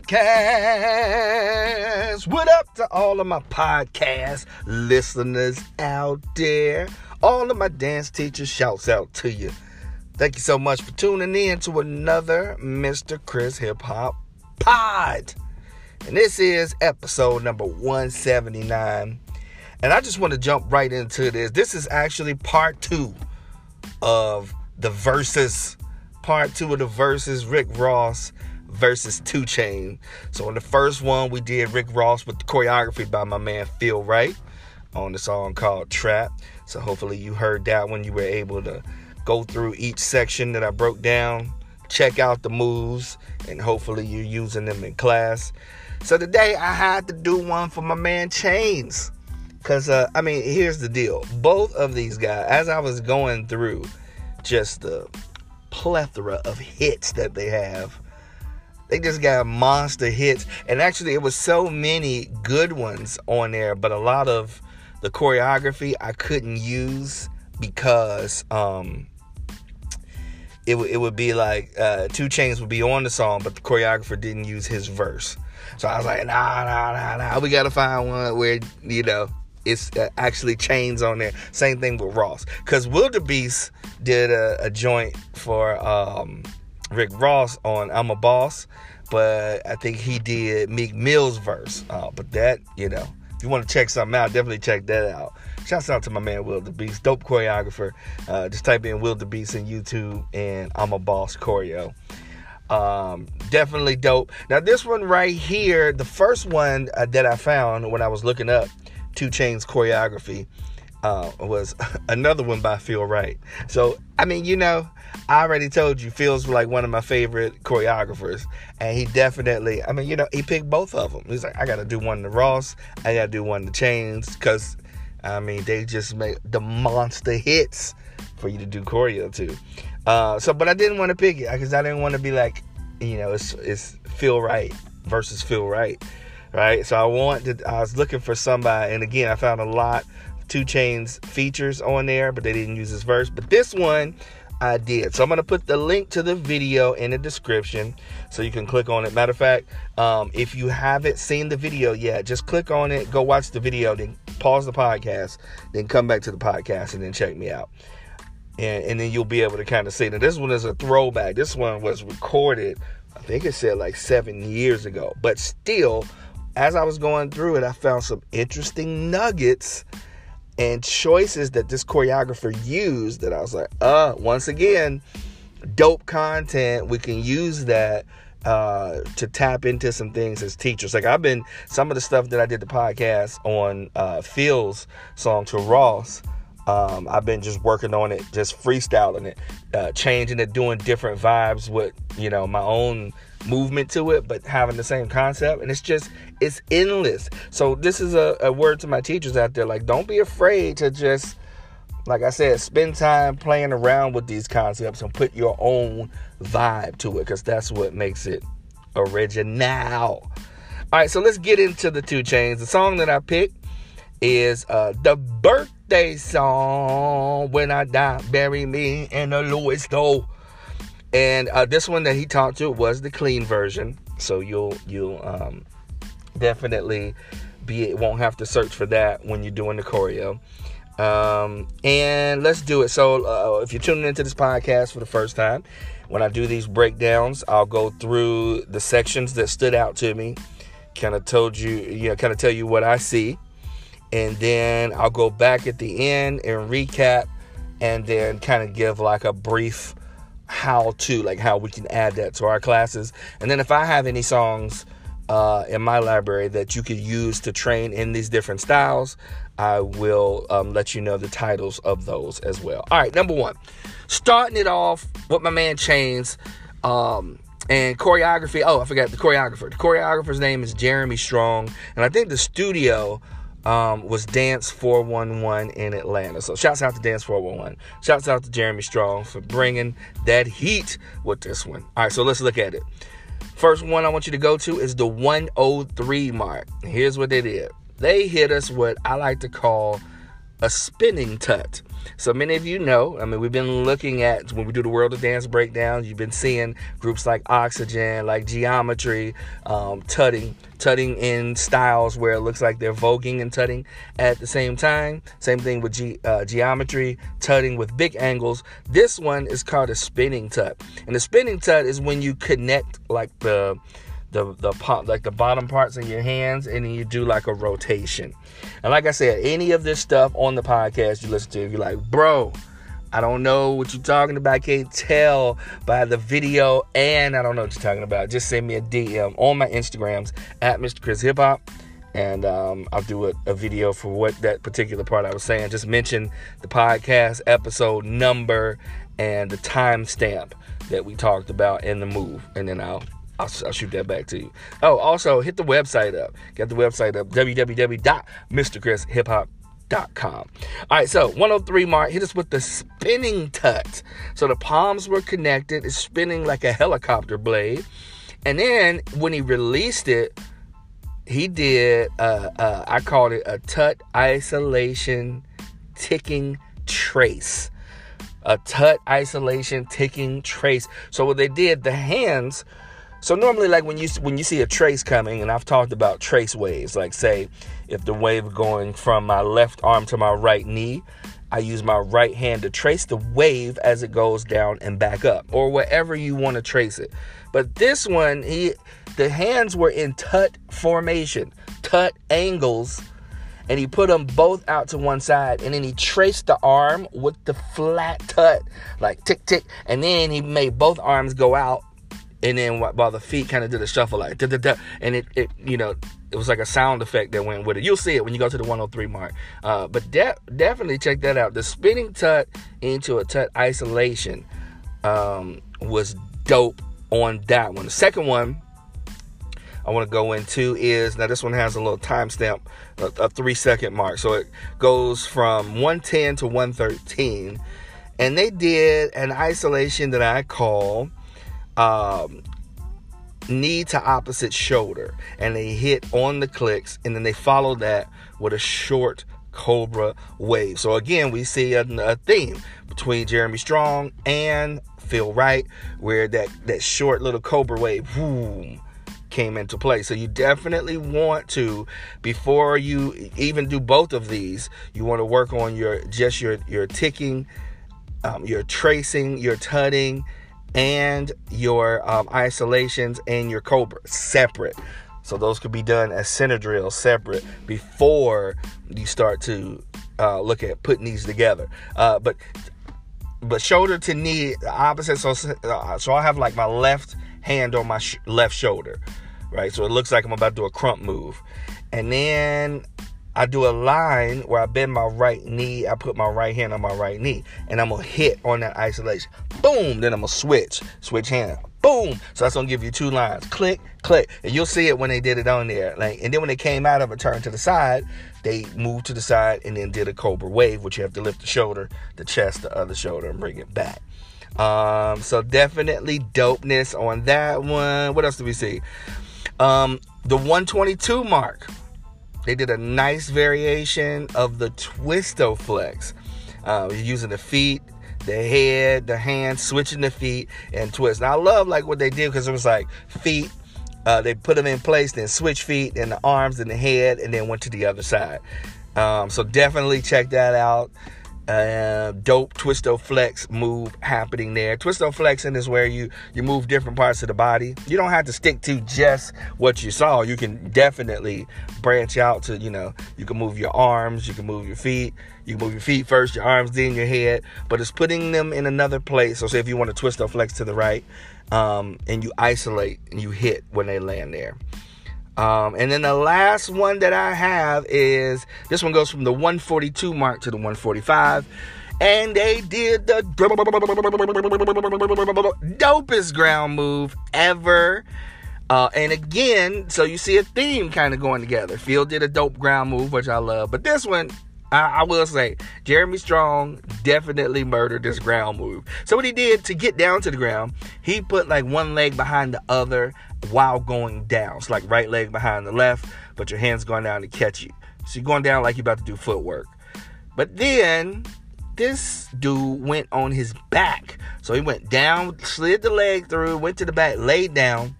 podcast. What up to all of my podcast listeners out there? All of my dance teachers, shouts out to you. Thank you so much for tuning in to another Mr. Chris Hip Hop Pod. And this is episode number 179. And I just want to jump right into this. This is actually part two of the verses. Part two of the verses. Rick Ross versus 2 Chain. So on the first one, we did Rick Ross with the choreography by my man Phil Wright on the song called Trap. So hopefully you heard that when you were able to go through each section that I broke down, check out the moves, and hopefully you're using them in class. So today I had to do one for my man Chainz. Cause uh, I mean, here's the deal. Both of these guys, as I was going through just the plethora of hits that they have, they just got monster hits. And actually, it was so many good ones on there, but a lot of the choreography I couldn't use because um, it, w- it would be like uh, 2 Chainz would be on the song, but the choreographer didn't use his verse. So I was like, nah, nah, nah, nah. We gotta find one where you know it's uh, actually Chainz on there. Same thing with Ross, because WilldaBeast did a, a joint for um, Rick Ross on I'm a Boss, but I think he did Meek Mill's verse. Uh, but that, you know, if you want to check something out, definitely check that out. Shouts out to my man WilldaBeast, dope choreographer. Uh, just type in WilldaBeast in YouTube and I'm a Boss choreo. Um, definitely dope. Now this one right here, the first one uh, that I found when I was looking up 2 Chainz choreography uh, was another one by Phil Wright. So I mean, you know, I already told you Phil's like one of my favorite choreographers, and he definitely. I mean, you know, he picked both of them. He's like, I got to do one to Ross, I got to do one to Chainz, because I mean, they just make the monster hits for you to do choreo to. Uh, so, but I didn't want to pick it because I didn't want to be like, you know, it's it's Phil Wright versus Phil Wright, right? So I wanted, I was looking for somebody, and again, I found a lot 2 Chainz features on there, but they didn't use his verse. But this one, I did. So I'm gonna put the link to the video in the description so you can click on it. Matter of fact, um, if you haven't seen the video yet, just click on it, go watch the video, then pause the podcast, then come back to the podcast and then check me out and, and then you'll be able to kind of see. Now, this one is a throwback. This one was recorded, I think it said like seven years ago. But still, as I was going through it, I found some interesting nuggets and choices that this choreographer used that I was like, uh, once again, dope content. We can use that uh, to tap into some things as teachers. Like I've been some of the stuff that I did the podcast on uh, Phil's song to Ross. Um, I've been just working on it, just freestyling it, uh, changing it, doing different vibes with you know my own movement to it, but having the same concept. And it's just it's endless. So this is a, a word to my teachers out there: like, don't be afraid to just, like I said, spend time playing around with these concepts and put your own vibe to it, because that's what makes it original. All right, so let's get into the 2 Chainz. The song that I picked is uh, the birthday song when i die bury me in the louis though and uh, this one that he talked to was the clean version. So you'll you'll um, definitely be won't have to search for that when you're doing the choreo. Um, and let's do it. So uh, if you're tuning into this podcast for the first time when i do these breakdowns i'll go through the sections that stood out to me kind of told you you know kind of tell you what i see. And then I'll go back at the end and recap and then kind of give like a brief how to like how we can add that to our classes. And then if I have any songs uh, in my library that you could use to train in these different styles I will um, let you know the titles of those as well. All right number one starting it off with my man Chainz um, and choreography. Oh I forgot the choreographer. The choreographer's name is Jeremy Strong and I think the studio um, was Dance 411 in Atlanta. So shouts out to Dance 411. Shouts out to Jeremy Strong for bringing that heat with this one. All right, so let's look at it. First one I want you to go to is the 103 mark. Here's what they did. They hit us what I like to call a spinning tut. So many of you know, I mean, we've been looking at when we do the World of Dance breakdowns, you've been seeing groups like Oxygen, like Geometry, um, tutting, tutting in styles where it looks like they're voguing and tutting at the same time. Same thing with uh, Geometry, tutting with big angles. This one is called a spinning tut. And the spinning tut is when you connect like the the the pop like the bottom parts of your hands and then you do like a rotation. And like I said, any of this stuff on the podcast you listen to, you're like, bro, I don't know what you're talking about. I can't tell by the video, and I don't know what you're talking about. Just send me a DM on my Instagrams at Mr. Chris Hip Hop, and um, I'll do a, a, video for what that particular part I was saying. Just mention the podcast episode number and the timestamp that we talked about in the move, and then I'll I'll, I'll, shoot that back to you. Oh, also hit the website up. Get the website up www.mrchriship.com. All right, so 103 mark hit us with the spinning tut. So the palms were connected, it's spinning like a helicopter blade. And then when he released it, he did uh, uh, I called it a tut isolation ticking trace. A tut isolation ticking trace. So what they did, the hands so normally, like when you when you see a trace coming, and I've talked about trace waves. Like say, if the wave going from my left arm to my right knee, I use my right hand to trace the wave as it goes down and back up, or wherever you want to trace it. But this one, he the hands were in tut formation, tut angles, and he put them both out to one side, and then he traced the arm with the flat tut, like tick tick, and then he made both arms go out and then while the feet kind of did a shuffle like da, da, da, and it, it you know it was like a sound effect that went with it you'll see it when you go to the 103 mark uh, but de- definitely check that out the spinning tut into a tut isolation um, was dope on that one the second one I want to go into is now this one has a little timestamp, a, a three second mark. So it goes from 110 to 113. And they did an isolation that I call um, knee to opposite shoulder and they hit on the clicks and then they follow that with a short cobra wave. So again we see a, a theme between jeremy strong and phil wright where that that short little cobra wave boom, came into play. So you definitely want to before you even do both of these you want to work on your just your your ticking um, your tracing your tutting and your um, isolations and your cobra separate. So those could be done as center drills separate before you start to uh, look at putting these together. Uh, but but shoulder to knee opposite. So uh, so I have like my left hand on my sh- left shoulder, right? So it looks like I'm about to do a crump move, and then I do a line where I bend my right knee, I put my right hand on my right knee, and I'm gonna hit on that isolation. Boom, then I'm gonna switch, switch hand. Boom. So that's gonna give you two lines. Click, click. And you'll see it when they did it on there. Like, and then when they came out of it, turned to the side, they moved to the side and then did a cobra wave, which you have to lift the shoulder, the chest, the other shoulder, and bring it back. Um, so definitely dopeness on that one. What else do we see? Um, the 122 mark. They did a nice variation of the twisto flex. Uh, using the feet, the head, the hands, switching the feet and twist. Now I love like what they did because it was like feet. Uh, they put them in place, then switch feet and the arms and the head, and then went to the other side. Um, so definitely check that out uh, dope twisto flex move happening there. Twisto flexing is where you you move different parts of the body. You don't have to stick to just what you saw. You can definitely branch out to you know you can move your arms, you can move your feet, you can move your feet first, your arms, then your head. But it's putting them in another place. So say if you want to twist or flex to the right, um, and you isolate and you hit when they land there. Um, and then the last one that I have is this one goes from the 142 mark to the 145. And they did the dopest ground move ever. Uh, and again, so you see a theme kind of going together. Phil did a dope ground move, which I love. But this one, I, I, will say, Jeremy Strong definitely murdered this ground move. So what he did to get down to the ground, he put like one leg behind the other while going down. So like right leg behind the left, but your hand's going down to catch you. So you're going down like you're about to do footwork. But then this dude went on his back. So he went down, slid the leg through, went to the back, laid down,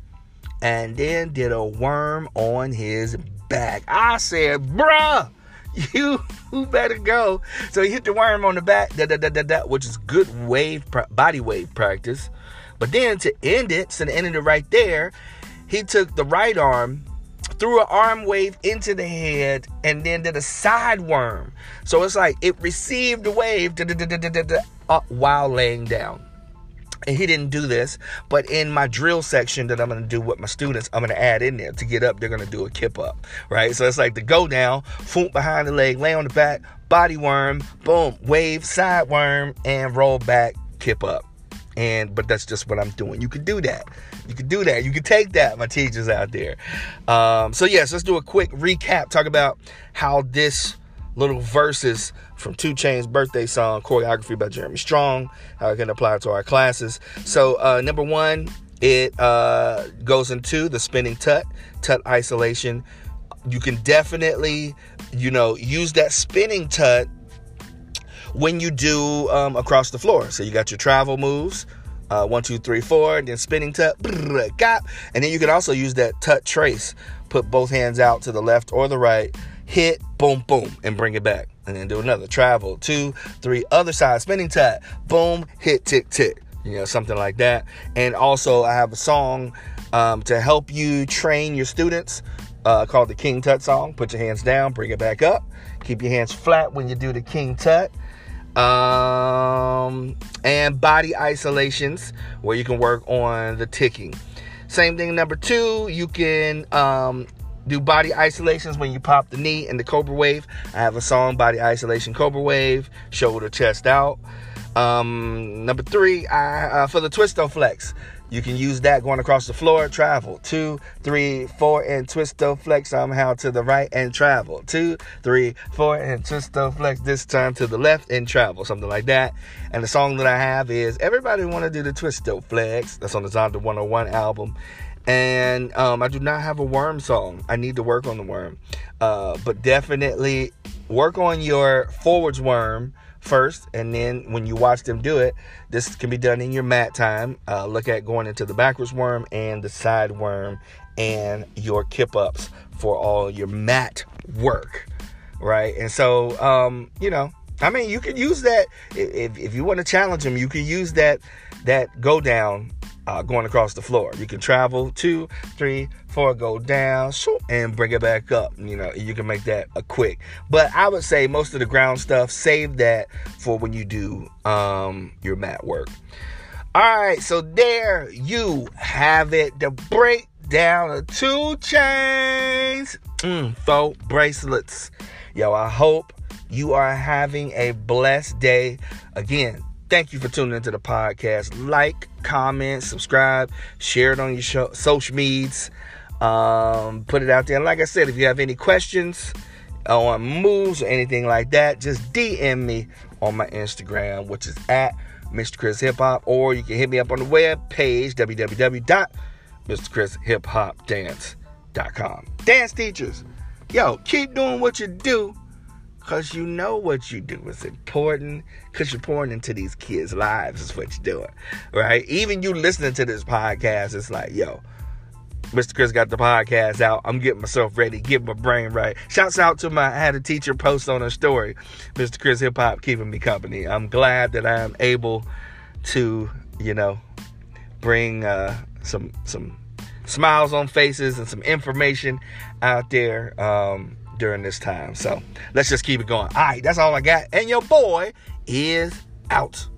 and then did a worm on his back. I said, bruh, you better go. So he hit the worm on the back, da, da, da, da, da, which is good wave, body wave practice. But then to end it, so to end it right there, he took the right arm, threw an arm wave into the head, and then did a side worm. So it's like it received the wave da, da, da, uh, while laying down. And he didn't do this, but in my drill section that I'm to do with my students, I'm to add in there to get up. They're to do a kip up, right? So it's like the go down, foot behind the leg, lay on the back, body worm, boom, wave, side worm, and roll back, kip up. And but that's just what I'm doing. You can do that. You can do that. You can take that, my teachers out there. Um, so yes, let's do a quick recap. Talk about how this little verses from 2 Chainz birthday song, choreography by Jeremy Strong, how it can apply to our classes. So uh, number one, it uh, goes into the spinning tut, tut isolation. You can definitely, you know, use that spinning tut when you do um, across the floor. So you got your travel moves, uh, one, two, three, four, then spinning tut, and then you can also use that tut trace. Put both hands out to the left or the right, hit, boom, boom, and bring it back. And then do another travel, two, three, other side, spinning tut, boom, hit, tick, tick. You know, something like that. And also, I have a song um, to help you train your students uh, called the King Tut song. Put your hands down, bring it back up. Keep your hands flat when you do the King Tut um, and body isolations where you can work on the ticking. Same thing, number two, you can um, do body isolations when you pop the knee and the cobra wave. I have a song, Body Isolation Cobra Wave, shoulder chest out. Um, number three, I, uh, for the twisto flex, you can use that going across the floor, travel. Two, three, four, and twisto flex somehow to the right and travel. Two, three, four, and twisto flex this time to the left and travel. Something like that. And the song that I have is Everybody Wanna Do the Twisto Flex. That's on the Zonda 101 album. And um, I do not have a worm song. I need to work on the worm. Uh, but definitely work on your forwards worm first, and then when you watch them do it, this can be done in your mat time. Uh, look at going into the backwards worm and the side worm and your kip ups for all your mat work, right? And so, um, you know, I mean, you can use that if, if you want to challenge them. You can use that that go down uh, going across the floor. You can travel two, three, four, go down, and bring it back up. You know, you can make that a quick. But I would say most of the ground stuff, save that for when you do um, your mat work. All right, so there you have it. The breakdown of 2 chains, mm, bracelets. Yo, I hope you are having a blessed day. Again, Thank you for tuning into the podcast. Like, comment, subscribe, share it on your show, social medias. Um, put it out there. And like I said, if you have any questions on moves or anything like that, just DM me on my Instagram, which is at Mr. Chris Hip Hop, or you can hit me up on the web page www.mrchrishiphopdance.com. Dance teachers, yo, keep doing what you do because you know what you do is important because you're pouring into these kids' lives, is what you're doing, right? Even you listening to this podcast, it's like, yo, Mr. Chris got the podcast out. I'm getting myself ready, get my brain right. Shouts out to my I had a teacher post on a story, Mr. Chris Hip Hop keeping me company. I'm glad that I am able to, you know, bring uh, some some smiles on faces and some information out there. Um, during this time. So let's just keep it going. All right, that's all I got. And your boy is out.